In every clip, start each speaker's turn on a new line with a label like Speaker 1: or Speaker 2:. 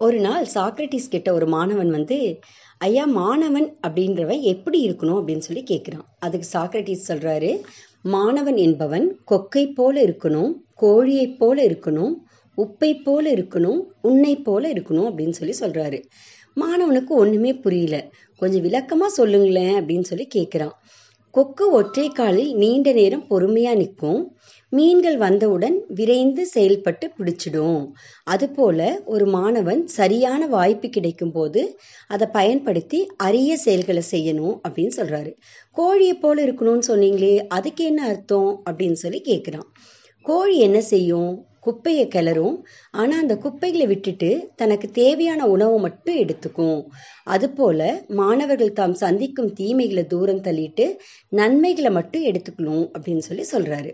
Speaker 1: ஒரு நாள் சாக்ரட்டிஸ் கிட்ட ஒரு மாணவன் வந்து ஐயா மாணவன் அப்படின்றவன் எப்படி இருக்கணும்? அப்படின்னு சொல்லி கேட்குறான் அதுக்கு சாக்ரட்டிஸ் சொல்கிறாரு மாணவன் என்பவன் கொக்கை போல இருக்கணும் கோழியைப் போல இருக்கணும் உப்பை போல இருக்கணும் உன்னை போல இருக்கணும் அப்படின்னு சொல்லி சொல்கிறாரு மாணவனுக்கு ஒன்றுமே புரியல. கொஞ்சம் விளக்கமாக சொல்லுங்களேன் அப்படின்னு சொல்லி கேட்குறான் கொக்கு ஒற்றை காலில் நீண்ட நேரம் பொறுமையா நிற்கும். மீன்கள் வந்தவுடன் விரைந்து செயல்பட்டு பிடிச்சிடும். அதுபோல ஒரு மாணவன் சரியான வாய்ப்பு கிடைக்கும் போது அதை பயன்படுத்தி அரிய செயல்களை செய்யணும் அப்படின்னு சொல்றாரு. கோழியை போல இருக்கணும்னு சொன்னீங்களே அதுக்கு என்ன அர்த்தம் அப்படின்னு சொல்லி கேட்குறான் கோழி என்ன செய்யும்? குப்பையை கிளறும். ஆனால் அந்த குப்பைகளை விட்டுட்டு தனக்கு தேவையான உணவை மட்டும் எடுத்துக்கும். அதுபோல மாணவர்கள் தாம் சந்திக்கும் தீமைகளை தூரம் தள்ளிட்டு நன்மைகளை மட்டும் எடுத்துக்கணும் அப்படின்னு சொல்லி சொல்கிறாரு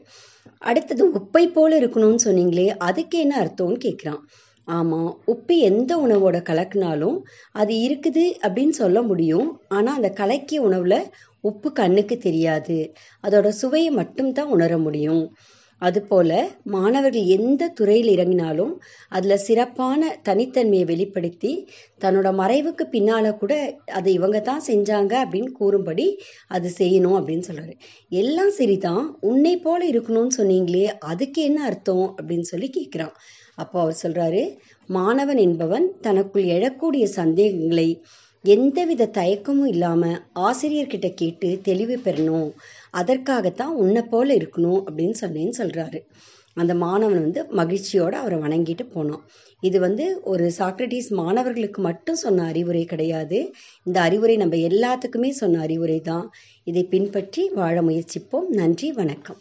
Speaker 1: அடுத்தது உப்பை போல இருக்கணும்னு சொன்னீங்களே அதுக்கு என்ன அர்த்தம்னு கேட்குறான். ஆமாம் உப்பு எந்த உணவோட கலக்குனாலும் அது இருக்குது அப்படின்னு சொல்ல முடியும். ஆனால் அந்த கலக்கிய உணவில் உப்பு கண்ணுக்கு தெரியாது. அதோட சுவையை மட்டும்தான் உணர முடியும். அதுபோல மாணவர்கள் எந்த துறையில் இறங்கினாலும் அதில் சிறப்பான தனித்தன்மையை வெளிப்படுத்தி தன்னோட மறைவுக்கு பின்னால் கூட அதை இவங்க தான் செஞ்சாங்க அப்படின்னு கூறும்படி அது செய்யணும் அப்படின்னு சொல்கிறாரு எல்லாம் சரிதான் உன்னை போல இருக்கணும்னு சொன்னீங்களே அதுக்கு என்ன அர்த்தம் அப்படின்னு சொல்லி கேட்குறான் அப்போ அவர் சொல்கிறாரு மாணவன் என்பவன் தனக்குள் எழக்கூடிய சந்தேகங்களை எந்தவித தயக்கமும் இல்லாமல் ஆசிரியர்கிட்ட கேட்டு தெளிவு பெறணும். அதற்காகத்தான் உன்னை போல இருக்கணும் அப்படின்னு சொன்னேன்னு சொல்கிறாரு அந்த மாணவன் வந்து மகிழ்ச்சியோடு அவரை வணங்கிட்டு போனோம் இது வந்து ஒரு சாக்ரட்டிஸ் மாணவர்களுக்கு மட்டும் சொன்ன அறிவுரை கிடையாது. இந்த அறிவுரை நம்ம எல்லாத்துக்குமே சொன்ன அறிவுரை தான் இதை பின்பற்றி வாழ முயற்சிப்போம். நன்றி வணக்கம்.